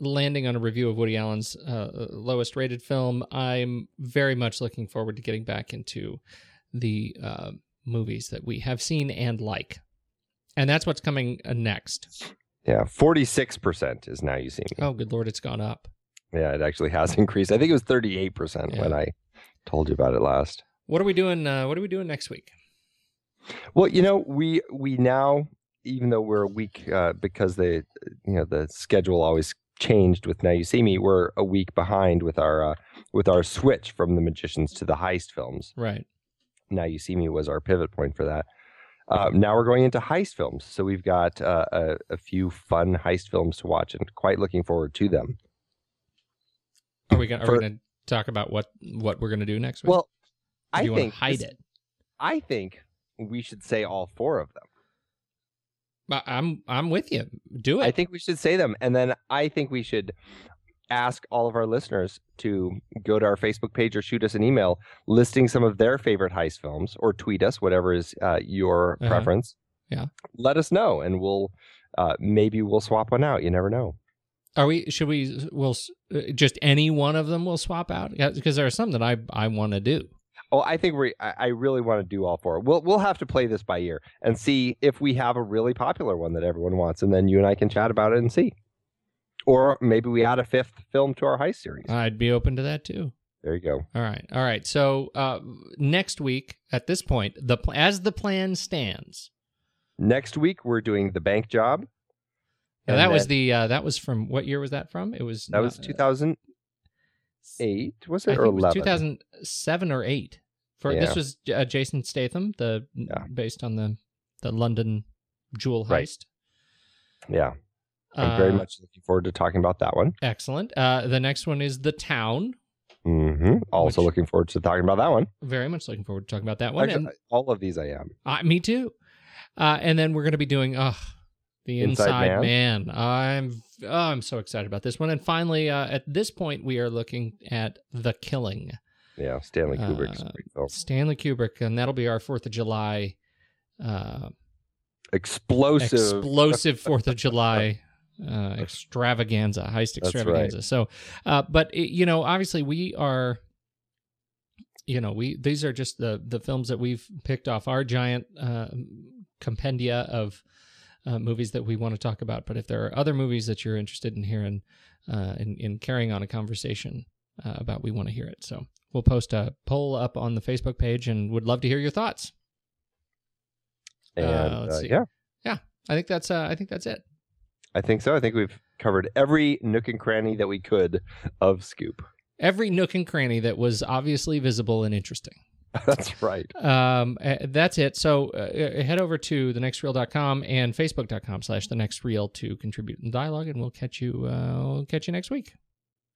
landing on a review of woody allen's uh, lowest rated film i'm very much looking forward to getting back into the uh, movies that we have seen and like and that's what's coming uh, next Yeah, 46% is now you see me. oh good lord it's gone up Yeah, it actually has increased. I think it was 38% when I told you about it last. what are we doing uh, what are we doing next week Well, you know, we we now, even though we're a week uh, because the you know the schedule always changed with Now You See Me, we're a week behind with our uh, with our switch from the magicians to the heist films. right Now You See Me was our pivot point for that. Uh, now we're going into heist films, so we've got uh, a, a few fun heist films to watch, and quite looking forward to them. are we gonna are For- we gonna talk about what what we're gonna do next week Well, I think hide this- it I think we should say all four of them. I'm i'm with you do it I think we should say them. And then I think we should ask all of our listeners to go to our Facebook page or shoot us an email listing some of their favorite heist films or tweet us, whatever is uh, your Uh-huh. preference. Yeah. Let us know and we'll uh, maybe we'll swap one out. You never know. Are we? Should we? Will uh, just any one of them will swap out? Because there are some that I I want to do. Oh, I think we. I I really want to do all four. We'll we'll have to play this by ear and see if we have a really popular one that everyone wants, and then you and I can chat about it and see. Or maybe we add a fifth film to our heist series. I'd be open to that too. There you go. All right, all right. So uh, next week, at this point, the pl- as the plan stands. Next week we're doing the bank job. Now, that was the uh, that was from what year was that from? It was That was uh, 2008, was I it, think or 11? 2007 or eight. For Yeah. this was uh, Jason Statham, the Yeah. based on the the London jewel Right. heist. Yeah, I'm very Uh, much looking forward to talking about that one. excellent. Uh, the next one is the town. hmm Also Which- looking forward to talking about that one. Very much looking forward to talking about that one. Actually, and all of these I am. uh, me too. Uh, and then we're going to be doing uh, the Inside Inside, Man. I'm oh, I'm so excited about this one. And finally, uh, at this point, we are looking at The Killing, Yeah, Stanley Kubrick's Uh. Stanley Kubrick, and that'll be our Fourth of July. Uh, Explosive. explosive Fourth of July uh, extravaganza, heist That's right. extravaganza. So, uh, but it, you know, obviously, we are. You know, we these are just the the films that we've picked off our giant uh, compendia of uh, movies that we want to talk about. But if there are other movies that you're interested in hearing, uh, in, in carrying on a conversation uh, about, we want to hear it. So we'll post a poll up on the Facebook page, and would love to hear your thoughts. and uh, let's uh, see. yeah, I think that's uh, I think that's it. I think so. I think we've covered every nook and cranny that we could of Scoop. Every nook and cranny that was obviously visible and interesting. That's right. Um, uh, that's it. So uh, uh, head over to thenextreel.com and facebook.com slash the next reel to contribute in dialogue, and we'll catch you. Uh, we'll catch you next week.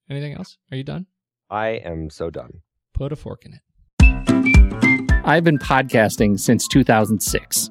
Anything else? Are you done? I am so done. Put a fork in it. I've been podcasting since 2006.